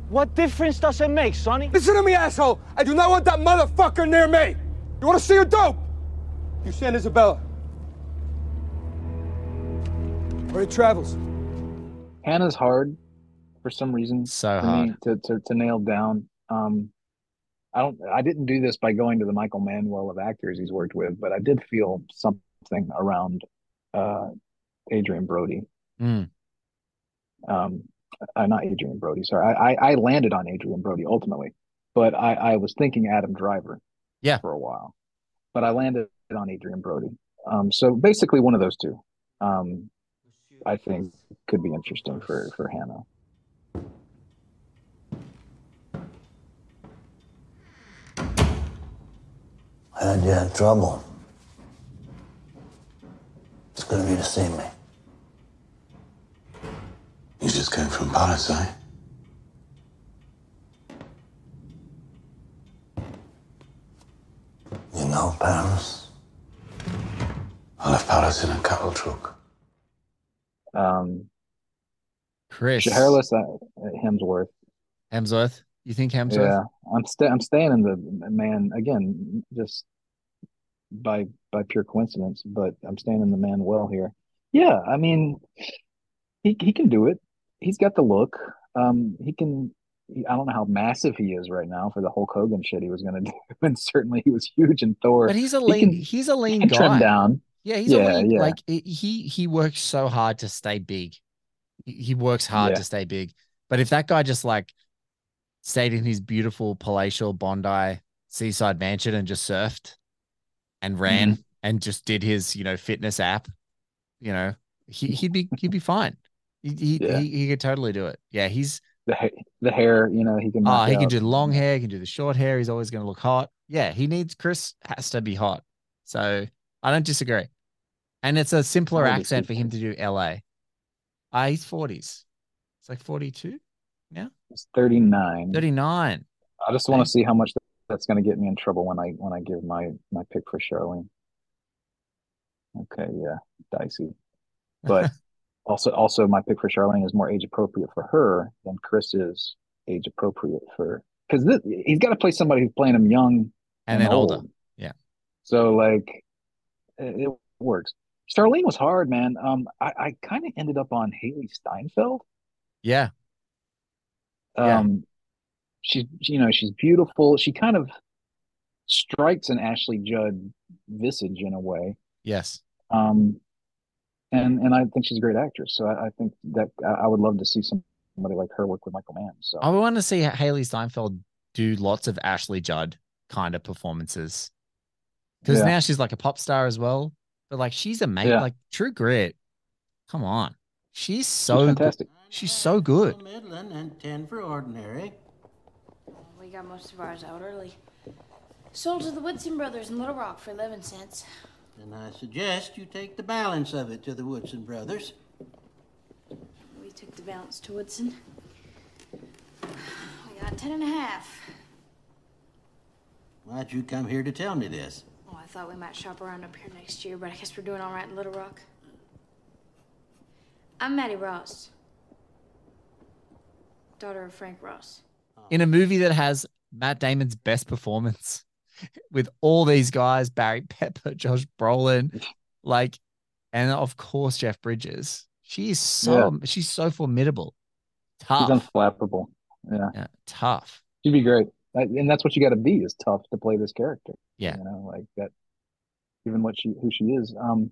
What difference does it make, Sonny?
Listen to me, asshole. I do not want that motherfucker near me. You want to see your dope? You send Isabella. Or he travels.
Hanna's hard for some reason.
So
for me to, to to nail down. Um, I don't. I didn't do this by going to the Michael Manuel of actors he's worked with, but I did feel something around uh, Adrien Brody.
Mm.
Um, uh, not Adrien Brody. Sorry, I, I I landed on Adrien Brody ultimately, but I I was thinking Adam Driver.
Yeah.
For a while, but I landed on Adrien Brody. Um, so basically one of those two. Um, I think could be interesting for for Hanna.
I heard you had trouble. It's good of you to see me.
You just came from Paris, eh?
You know Paris?
I left Paris in a cattle truck.
Um,
Chris
Shiherlis uh, Hemsworth.
Hemsworth. You think Hemsworth?
Yeah, I'm sta- I'm staying in the Mann again, just by by pure coincidence, but I'm staying in the Mann well here. Yeah, I mean, he he can do it. He's got the look. Um, he can. He, I don't know how massive he is right now for the Hulk Hogan shit he was going *laughs* to do, and certainly he was huge in Thor.
But he's a
He
lean.
can-
he's a lean
he can trim
guy.
down.
Yeah, he's
Yeah,
a lean.
yeah.
Like he- he he works so hard to stay big. He, he works hard
Yeah.
to stay big. But if that guy just like stayed in his beautiful palatial Bondi seaside mansion and just surfed and ran
Mm-hmm.
and just did his you know fitness app, you know, he he'd be he'd be fine. He he,
Yeah.
he he could totally do it. Yeah, he's
the ha- the hair, you know, he can.
Oh, he can
out.
do the long hair, he can do the short hair. He's always going to look hot. Yeah, he needs Chris has to be hot. So I don't disagree. And it's a simpler
would
accent for him to do LA. Ah, he's 40s. It's like 42 now.
He's 39.
39.
I just want to see how much that's going to get me in trouble when I when I give my my pick for Charlene. Okay, yeah, dicey, but *laughs* also also my pick for Charlene is more age appropriate for her than Chris is age appropriate for because he's got to play somebody who's playing him young
And then older. Yeah.
So like, it, it works. Charlene was hard, man. Um, I, I kind of ended up on Hailee Steinfeld.
Yeah. Yeah.
Um, she's you know she's beautiful. She kind of strikes an Ashley Judd visage in a way.
Yes.
Um, and and I think she's a great actress. So I, I think that I, I would love to see somebody like her work with Michael Mann. So
I want to see Hailee Steinfeld do lots of Ashley Judd kind of performances. Because
Yeah.
now she's like a pop star as well. But like she's a mate,
Yeah.
like True Grit. Come on. She's so
She's
good.
fantastic.
She's so good.
Middling and 10 for ordinary.
We got most of ours out early. Sold to the Woodson brothers in Little Rock for 11 cents.
And I suggest you take the balance of it to the Woodson brothers.
We took the balance to Woodson. We got ten and a half.
Why'd you come here to tell me this?
Oh, I thought we might shop around up here next year, but I guess we're doing all right in Little Rock. I'm Mattie Ross, daughter of Frank Ross.
in a movie that has Matt Damon's best performance with all these guys, Barry Pepper, Josh Brolin, like, and of course Jeff Bridges. She's so she's so formidable. Tough.
She's unflappable. Yeah.
Yeah, tough.
She'd be great. And that's what you got to be is tough to play this character.
Yeah.
You know, like that, even what she, who she is. Um,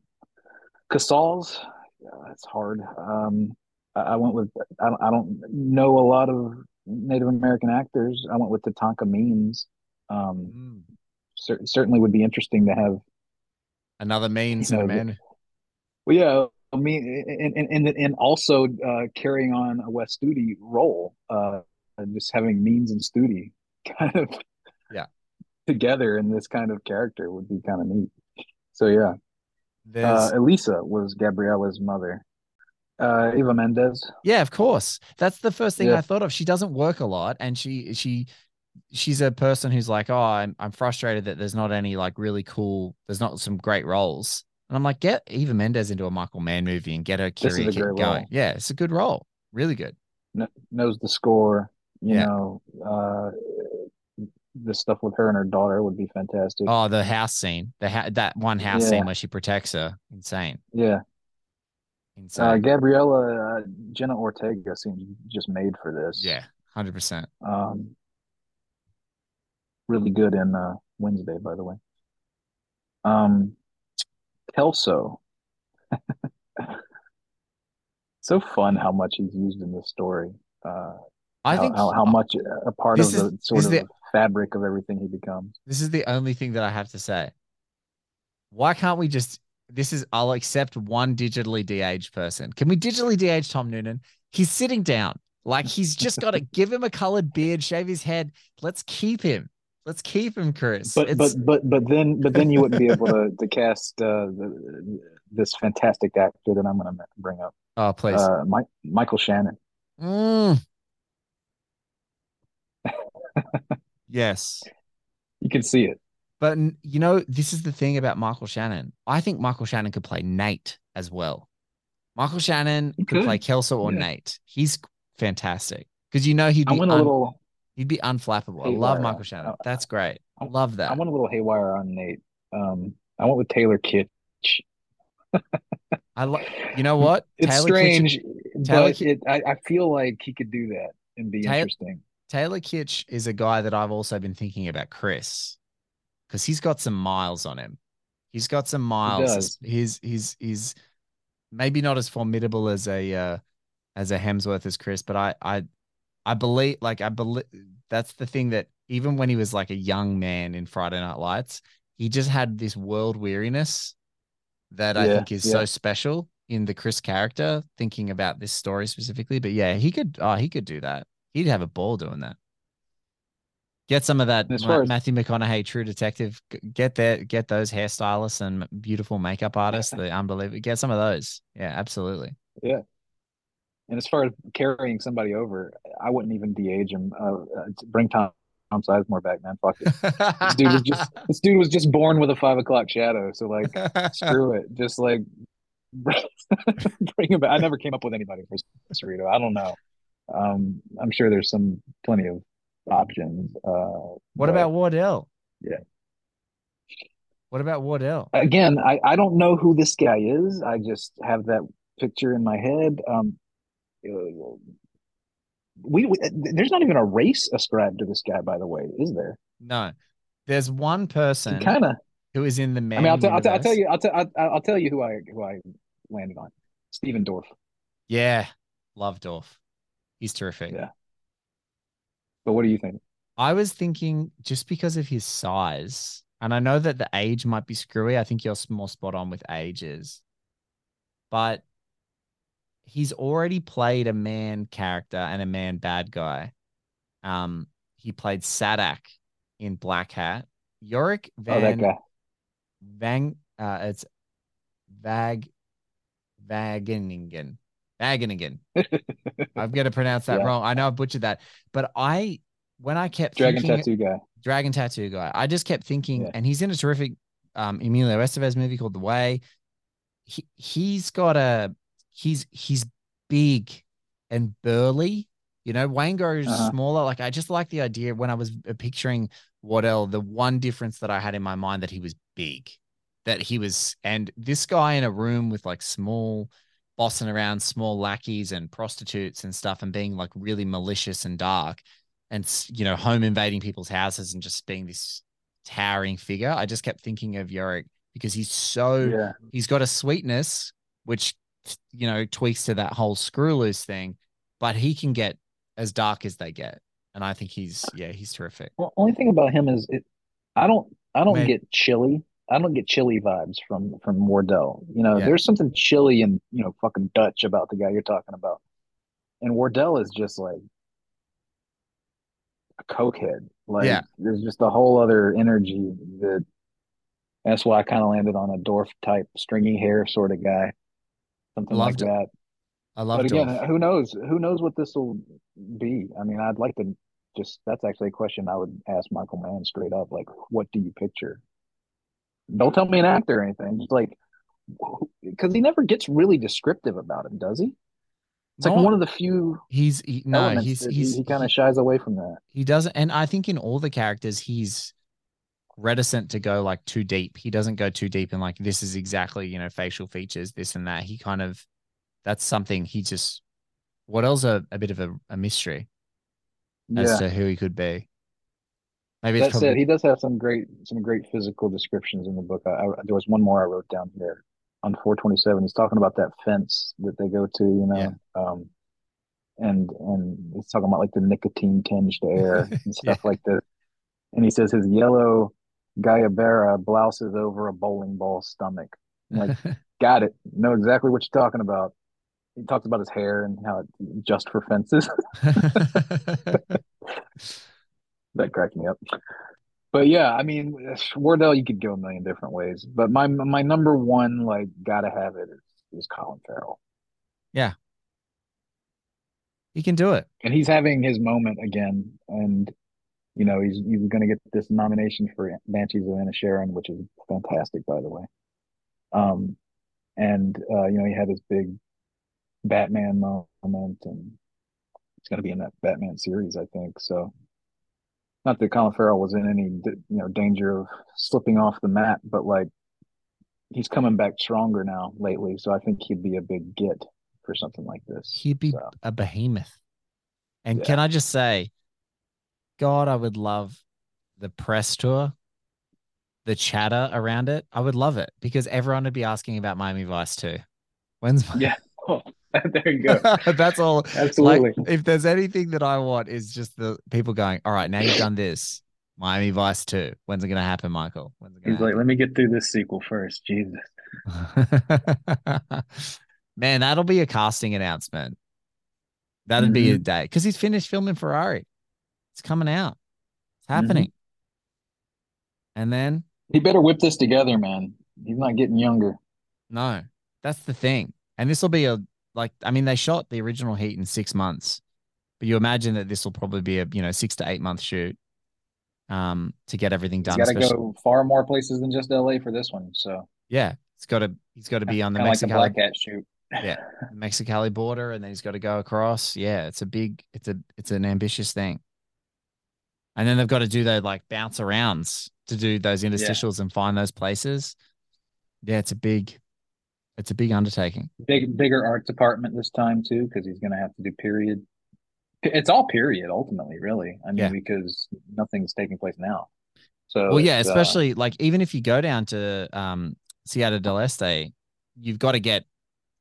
Casals, yeah, it's hard. Um, I, I went with, I don't, I don't know a lot of Native American actors. I went with Tatanka Means. Um, cer- certainly would be interesting to have
Another means
You know,
man.
Well, yeah, I mean, and and and, also uh, carrying on a Wes Studi role, uh, and just having Means and Studi *laughs* kind of
Yeah.
together in this kind of character would be kind of neat. So yeah, Uh, Elisa was Gabriella's mother. Uh, Eva Mendes.
Yeah, of course. That's the first thing
Yeah.
I thought of. She doesn't work a lot, and she she she's a person who's like, oh, I'm I'm frustrated that there's not any like really cool. There's not some great roles, and I'm like, get Eva Mendes into a Michael Mann movie and get her career
a
kick
great
going.
role.
Yeah, it's a good role. Really good.
kn- knows the score. You
Yeah.
know, uh, the stuff with her and her daughter would be fantastic.
Oh, the house scene, the ha- that one house
Yeah.
scene where she protects her, insane.
Yeah.
Insane.
Uh, Gabriella uh, Jenna Ortega seems just made for this.
Yeah, hundred percent.
Really good in uh, Wednesday, by the way. Um, Kelso. *laughs* so fun how much he's used in this story. Uh,
I
how,
think
how, how much a part of the
is-
sort of
the-
fabric of everything he becomes.
This is the only thing that I have to say. Why can't we just? This is. I'll accept one digitally de-aged person. Can we digitally de-age Tom Noonan? He's sitting down. Like he's just got to *laughs* give him a colored beard, shave his head. Let's keep him. Let's keep him, Chris.
But
It's-
but but but then but then you wouldn't be able to to cast uh, the, this fantastic actor that I'm going to bring up.
Oh, please.
uh, Mike, Michael Shannon.
Mm. *laughs* yes.
You can see it.
But you know, this is the thing about Michael Shannon. I think Michael Shannon could play Nate as well. Michael Shannon could
could.
play Kelso or
Yeah.
Nate. He's fantastic because you know he'd
I
be
want a
un-
little
he'd be unflappable. I love. Michael Shannon. That's great. I love that.
I want a little haywire on Nate. Um, I went with Taylor Kitsch.
I like. You know what? *laughs*
It's
Taylor
strange,
Kitsch, Taylor
but
Ki-
it, I, I feel like he could do that and be
Taylor-
interesting.
Taylor Kitsch is a guy that I've also been thinking about Chris because he's got some miles on him. He's got some miles.
does.
He's he's he's maybe not as formidable as a uh, as a Hemsworth as Chris, but I I I believe like I believe that's the thing that even when he was like a young man in Friday Night Lights, he just had this world weariness that I think is
yeah.
so special in the Chris character. Thinking about this story specifically, but yeah, he could oh he could do that. He'd have a ball doing that. Get some of that Ma- Matthew McConaughey, True Detective. Get that. Get those hairstylists and beautiful makeup artists. the unbelievable. Get some of those. Yeah, absolutely.
Yeah. And as far as carrying somebody over, I wouldn't even de-age him. Uh, uh, bring Tom, Tom Sizemore back, man. Fuck it. this dude was just *laughs* this dude was just born with a five o'clock shadow. So like, *laughs* screw it. Just like *laughs* bring him back. I never came up with anybody for Cheritto. I don't know. Um, I'm sure there's some plenty of options. Uh,
What
but
about Wardell?
Yeah.
What about Wardell?
again, I, I don't know who this guy is. I just have that picture in my head. Um, Uh, we, we there's not even a race ascribed to this guy, by the way, is there?
No, there's one person
Kind of.
who is in the man.
I mean, I'll, tell I'll, tell I'll tell you. I'll, tell I'll, I'll tell you who I who I landed on. Stephen Dorff.
Yeah, love Dorff. He's terrific.
Yeah. But what do you think?
I was thinking just because of his size, and I know that the age might be screwy. I think you're more spot on with ages, but he's already played a Mann character and a Mann bad guy. Um, he played Sadak in Blackhat. Yorick
Oh,
Van
guy.
Van uh it's Vag Vageningen. Vageningen. *laughs* I'm gonna pronounce that
Yeah.
wrong. I know I butchered that. But I when I kept
Dragon
thinking,
tattoo guy.
Dragon Tattoo guy. I just kept thinking,
Yeah.
and he's in a terrific um Emilio Estevez movie called The Way. He he's got a he's he's big and burly. You know, Wayne goes
Uh-huh.
smaller. Like I just like the idea when I was picturing Wardell, the one difference that I had in my mind that he was big, that he was, and this guy in a room with like small bossing around small lackeys and prostitutes and stuff and being like really malicious and dark and you know home invading people's houses and just being this towering figure i just kept thinking of yorick because he's so
Yeah.
he's got a sweetness which you know tweaks to that whole screw loose thing but he can get as dark as they get and i think he's yeah he's terrific
Well, only thing about him is it. I don't. I don't
Man.
get chilly. I don't get chilly vibes from from Wardell. You know,
Yeah.
there's something chilly and you know fucking Dutch about the guy you're talking about, and Wardell is just like a cokehead. Like
Yeah.
there's just a whole other energy that That's why I kind of landed on a Dorff type, stringy hair sort of guy, something
Loved
like
it.
that.
I love
But again, who knows? Who knows what this will be? I mean, I'd like to just. That's actually a question I would ask Michael Mann straight up. Like, what do you picture? Don't tell me an actor or anything. Just like, because he never gets really descriptive about him, does he? It's like one of the few.
He's he, no, he's he's
he, kind of shies away from that.
he doesn't and i think in all the characters he's reticent to go like too deep he doesn't go too deep in like this is exactly you know facial features this and that he kind of that's something he just what else a, a bit of a, a mystery as
Yeah.
to who he could be maybe it's
That
probably
said, he does have some great some great physical descriptions in the book. I, I, there was one more I wrote down here on 427. He's talking about that fence that they go to, you know, um, and and he's talking about like the nicotine tinged air *laughs* and stuff like this. And he says his yellow guayabera blouses over a bowling ball stomach. Like, *laughs* got it. Know exactly what you're talking about. He talks about his hair and how it's just for fences. *laughs* that cracked me up. But yeah, I mean, Wardell, you could go a million different ways. But my my number one, like, gotta have it is, is Colin Farrell,
yeah he can do it
and he's having his moment again. And you know, he's he's gonna get this nomination for Banshees of Inisherin, which is fantastic, by the way. Um, and uh, you know, he had his big Batman moment, and it's gonna be in that Batman series, I think. So not that Colin Farrell was in any you know danger of slipping off the mat, but like he's coming back stronger now lately, so I think he'd be a big get for something like this.
he'd be a behemoth and can i just say god i would love the press tour the chatter around it i would love it because everyone would be asking about miami vice too when's my-
Yeah. Oh, *laughs* *laughs* there you go. *laughs*
That's all.
Absolutely.
Like, if there's anything that I want, is just the people going, all right, now you've done this. Miami Vice 2. When's it going to happen, Michael? When's it
He's like, let me get through this sequel first. Jesus.
Man, that'll be a casting announcement. That'd be a
Mhm.
day because he's finished filming Ferrari. It's coming out. It's happening. And then
He better whip this together, man. He's not getting younger.
No, that's the thing. And this will be a like I mean they shot the original Heat in six months, but you imagine that this will probably be a you know six to eight month shoot, um, to get everything
He's
done.
got to go far more places than just LA for this one. So
Yeah, it's got to he's got to be on the
Kinda like the Blackhat shoot.
yeah, the *laughs* Mexicali border, and then he's got to go across. Yeah, it's a big, it's a, it's an ambitious thing. And then they've got to do those like bounce arounds to do those interstitials and find those places. Yeah, it's a big, it's a big undertaking.
big, bigger art department this time too, because he's going to have to do period. It's all period ultimately, really. I mean,
Yeah.
because nothing's taking place now. So
well, yeah,
uh,
especially like even if you go down to um Ciudad del Este, you've got to get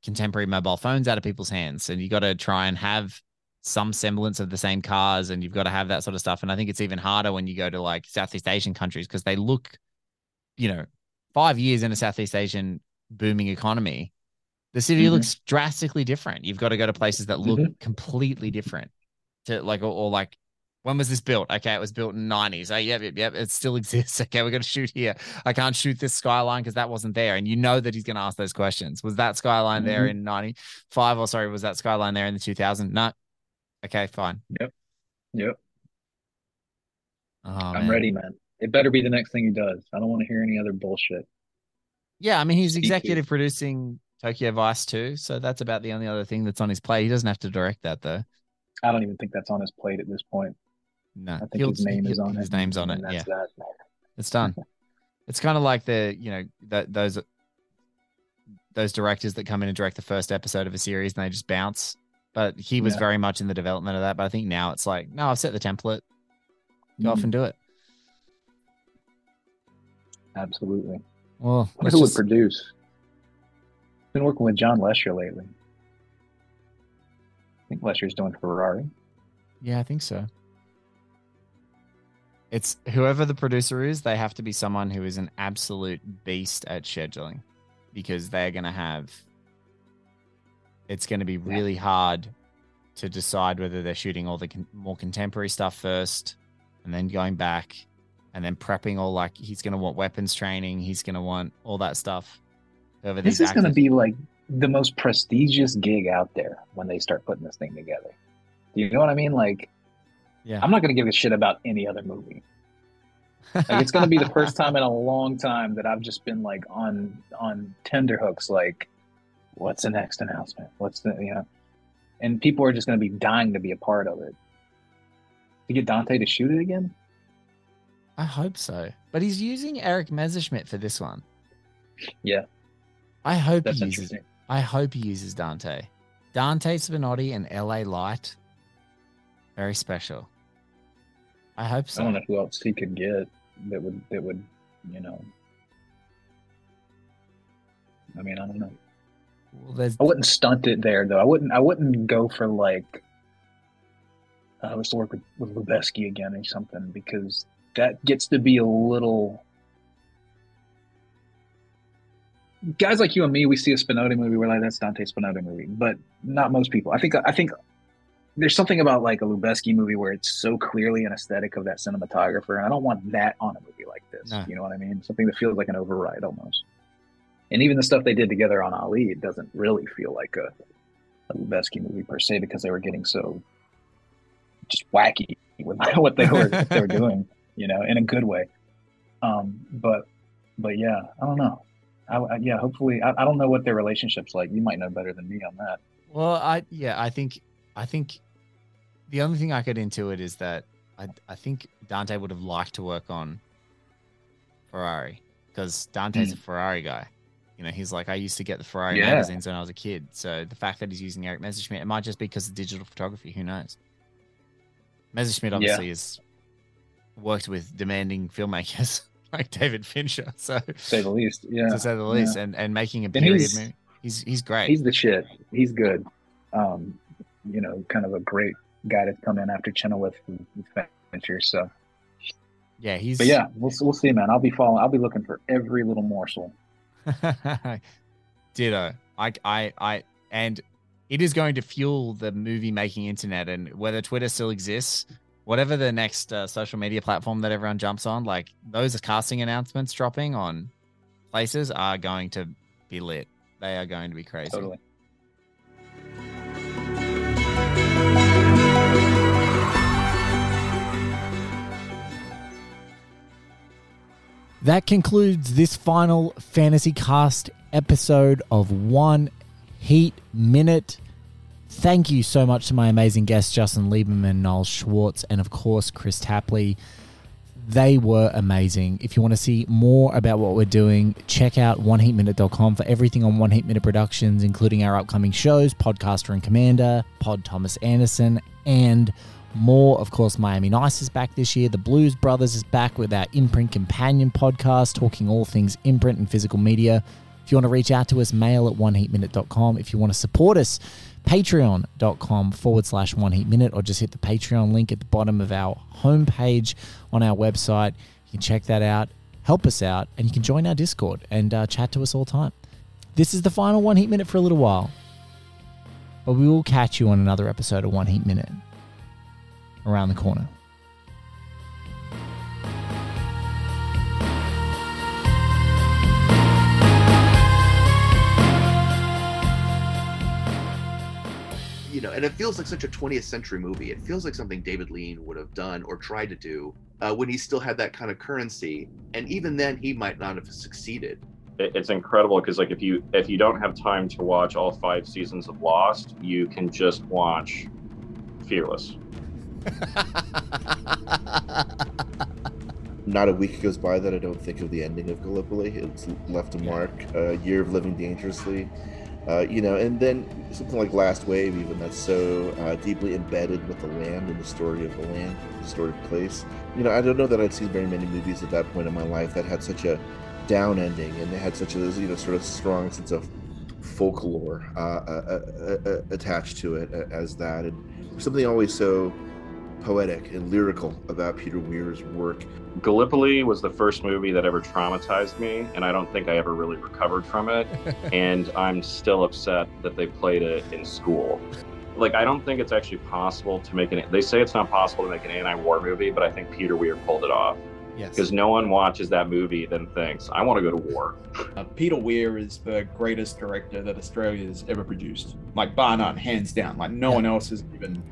contemporary mobile phones out of people's hands, and you got to try and have some semblance of the same cars, and you've got to have that sort of stuff. And I think it's even harder when you go to like Southeast Asian countries because they look, you know, five years in a Southeast Asian booming economy, the city
Mhm.
looks drastically different. You've got to go to places that look completely different to like or, or like when was this built? Okay, it was built in nineties. Oh, yep, yep, yep. It still exists. *laughs* Okay, we're gonna shoot here. I can't shoot this skyline because that wasn't there. And you know that he's gonna ask those questions. Was that skyline there
Mhm.
in ninety five? Or sorry, was that skyline there in the two thousand? No. Okay, fine.
Yep. Yep.
Oh,
I'm
man.
ready, man. It better be the next thing he does. I don't want to hear any other bullshit.
Yeah, I mean he's executive producing Tokyo Vice too, so that's about the only other thing that's on his plate. He doesn't have to direct that though.
I don't even think that's on his plate at this point.
No,
I think
he'll-
his name is on
his
it.
name's on it,
That's
yeah.
that.
It's done. *laughs* it's kind of like the you know that those those directors that come in and direct the first episode of a series and they just bounce. But he was
Yeah.
very much in the development of that. But I think now it's like, no, I've set the template. Go off
Mhm.
and do it.
Absolutely.
Well, let's
who
just-
would produce? Been working with John Lesher lately. I think Lesher's doing Ferrari.
Yeah, I think so. It's whoever the producer is, they have to be someone who is an absolute beast at scheduling because they're going to have it's going to be really hard to decide whether they're shooting all the con- more contemporary stuff first and then going back and then prepping all like he's going to want weapons training. He's going to want all that stuff. Whoever
This is going to be like the most prestigious gig out there when they start putting this thing together. Do you know what I mean? Like,
yeah.
I'm not going to give a shit about any other movie. Like, it's going to be the *laughs* first time in a long time that I've just been like on on tenterhooks. Like, what's the next announcement? What's the you know? And people are just going to be dying to be a part of it. To get Dante to shoot it again?
I hope so. But he's using Erik Messerschmidt for this one.
Yeah.
I hope
That's
he uses. I hope he uses Dante. Dante Spinotti and L.A. Light. Very special. I hope
I
so.
don't know who else he could get that would that would you know. I mean, I don't know.
Well,
I wouldn't stunt it there though. I wouldn't. I wouldn't go for like. uh, I was to work with with Lubezki again or something because that gets to be a little. Guys like you and me, we see a Spinotti movie, we're like, "That's Dante Spinotti movie," but not most people. I think. I think there's something about like a Lubezki movie where it's so clearly an aesthetic of that cinematographer, and I don't want that on a movie like this. You know what I mean? Something that feels like an override almost. And even the stuff they did together on Ali, it doesn't really feel like a, a Lubezki movie per se because they were getting so just wacky with *laughs* what they were they were doing, you know, in a good way. Um, but but yeah, I don't know. I, I- yeah, hopefully, I, I don't know what their relationship's like. You might know better than me on that.
Well, I yeah, I think I think the only thing I get into it is that I I think Dante would have liked to work on Ferrari because Dante's a Ferrari guy. You know, he's like I used to get the Ferrari
Yeah.
magazines when I was a kid. So the fact that he's using Erik Messerschmidt, it might just be because of digital photography. Who knows? Messerschmidt
Yeah.
obviously has worked with demanding filmmakers *laughs* like David Fincher. *laughs* So
Say the least, yeah,
to say the least,
yeah.
and and making a
And
period
he's-
movie. He's he's great.
He's the shit. He's good. Um, you know, kind of a great guy to come in after Cronenweth with with Fincher. So,
yeah, he's
but yeah, we'll we'll see, man. I'll be following. I'll be looking for every little morsel. *laughs*
Ditto. I, I, I, and it is going to fuel the movie making internet. And whether Twitter still exists, whatever the next uh, social media platform that everyone jumps on, like those casting announcements dropping on places are going to be lit. They are going to be crazy.
Totally.
That concludes this final Fantasy Cast episode of One Heat Minute. Thank you so much to my amazing guests, Justin Lieberman, Niles Schwartz, and of course, Kris Tapley. They were amazing. If you want to see more about what we're doing, check out oneheatminute.com for everything on One Heat Minute Productions, including our upcoming shows, Podcaster and Commander, Pod Thomas Anderson, and more. Of course, Miami Nice is back this year. The Blues Brothers is back with our Imprint Companion podcast, talking all things imprint and physical media. If you want to reach out to us, mail at oneheatminute.com. If you want to support us, patreon.com forward slash one heat minute, or just hit the Patreon link at the bottom of our homepage on our website. You can check that out, help us out, and you can join our Discord and uh, chat to us all the time. This is the final one heat minute for a little while, but we will catch you on another episode of One Heat Minute around the corner.
you know, and it feels like such a 20th century movie. It feels like something David Lean would have done or tried to do uh, when he still had that kind of currency. And even then, he might not have succeeded.
it's incredible because like if you if you don't have time to watch all five seasons of Lost, you can just watch Fearless.
Not a week goes by that I don't think of the ending of Gallipoli. It's left a mark. A year of living dangerously, uh, you know, and then something like Last Wave, even that's so uh, deeply embedded with the land and the story of the land, the story of place. You know, I don't know that I'd seen very many movies at that point in my life that had such a down ending and they had such a you know sort of strong sense of folklore uh, uh, uh, uh, attached to it uh, as that, and something always so poetic and lyrical about Peter Weir's work.
Gallipoli was the first movie that ever traumatized me, and I don't think I ever really recovered from it. *laughs* and I'm still upset that they played it in school. Like, I don't think it's actually possible to make an. They say it's not possible to make an anti-war movie, but I think Peter Weir pulled it off.
Yes.
Because no one watches that movie then thinks, I want to go to war.
Uh, Peter Weir is the greatest director that Australia has ever produced. Like bar none, hands down. Like no one else is even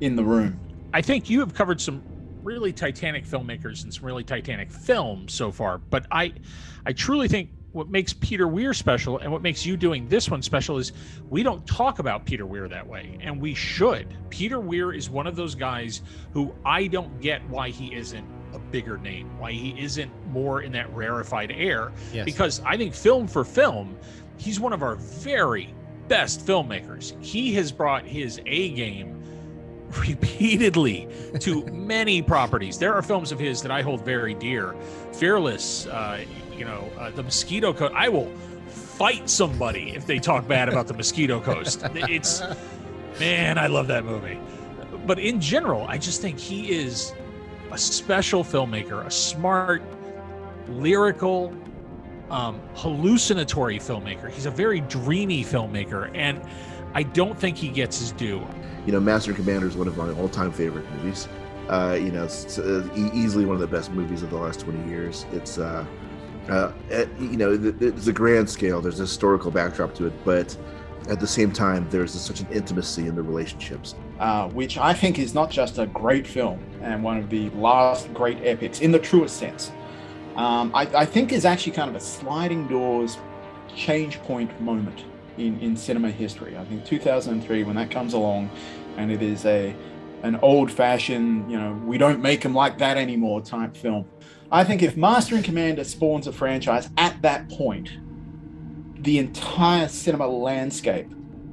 in the room.
I think you have covered some really titanic filmmakers and some really titanic films so far, but I I truly think what makes Peter Weir special and what makes you doing this one special is we don't talk about Peter Weir that way, and we should. Peter Weir is one of those guys who I don't get why he isn't a bigger name, why he isn't more in that rarefied air.
Yes.
Because I think film for film, he's one of our very best filmmakers. He has brought his A game *laughs* repeatedly to many properties. There are films of his that I hold very dear. Fearless, uh, you know, uh, The Mosquito Coast. I will fight somebody if they talk bad about The Mosquito Coast. *laughs* It's, man, I love that movie. But in general, I just think he is a special filmmaker, a smart, lyrical, um, hallucinatory filmmaker. He's a very dreamy filmmaker, and I don't think he gets his due.
You know, Master and Commander is one of my all-time favorite movies. Uh, you know, it's, uh, easily one of the best movies of the last 20 years. It's, uh, uh, you know, it's a grand scale. There's a historical backdrop to it, but at the same time, there's such an intimacy in the relationships.
uh, which I think is not just a great film and one of the last great epics in the truest sense. Um, I, I think is actually kind of a sliding doors change point moment in, in cinema history. I think 2003, when that comes along, and it is a an old fashioned, you know, we don't make them like that anymore type film. I think if Master and Commander spawns a franchise at that point, the entire cinema landscape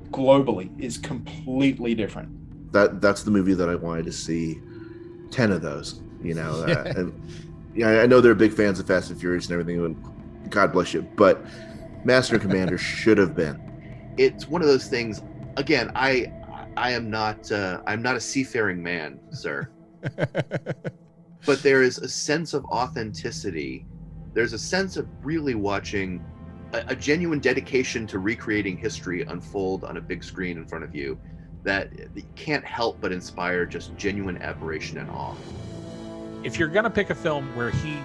globally is completely different.
That that's the movie that I wanted to see. Ten of those, you know. *laughs* Uh, and, yeah, I know they're big fans of Fast and Furious and everything, and God bless you. But Master and Commander *laughs* should have been.
It's one of those things again i i am not uh, i'm not a seafaring man sir *laughs* but there is a sense of authenticity there's a sense of really watching a, a genuine dedication to recreating history unfold on a big screen in front of you that can't help but inspire just genuine admiration and awe
If you're gonna pick a film where he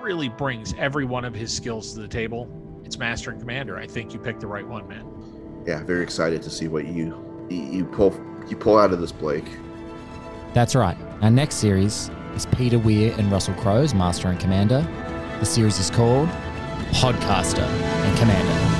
really brings every one of his skills to the table, it's Master and Commander. I think you picked the right one, man.
Yeah, very excited to see what you you pull you pull out of this, Blake.
That's right. Our next series is Peter Weir and Russell Crowe's Master and Commander. The series is called Podcaster and Commander.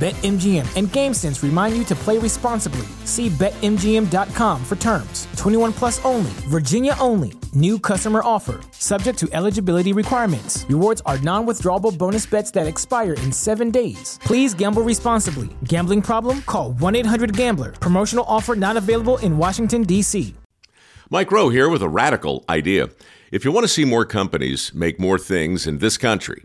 BetMGM and GameSense remind you to play responsibly. See BetMGM.com for terms. 21 plus only, Virginia only. New customer offer. Subject to eligibility requirements. Rewards are non withdrawable bonus bets that expire in seven days. Please gamble responsibly. Gambling problem? Call 1 800 Gambler. Promotional offer not available in Washington, D.C.
Mike Rowe here with a radical idea. If you want to see more companies make more things in this country,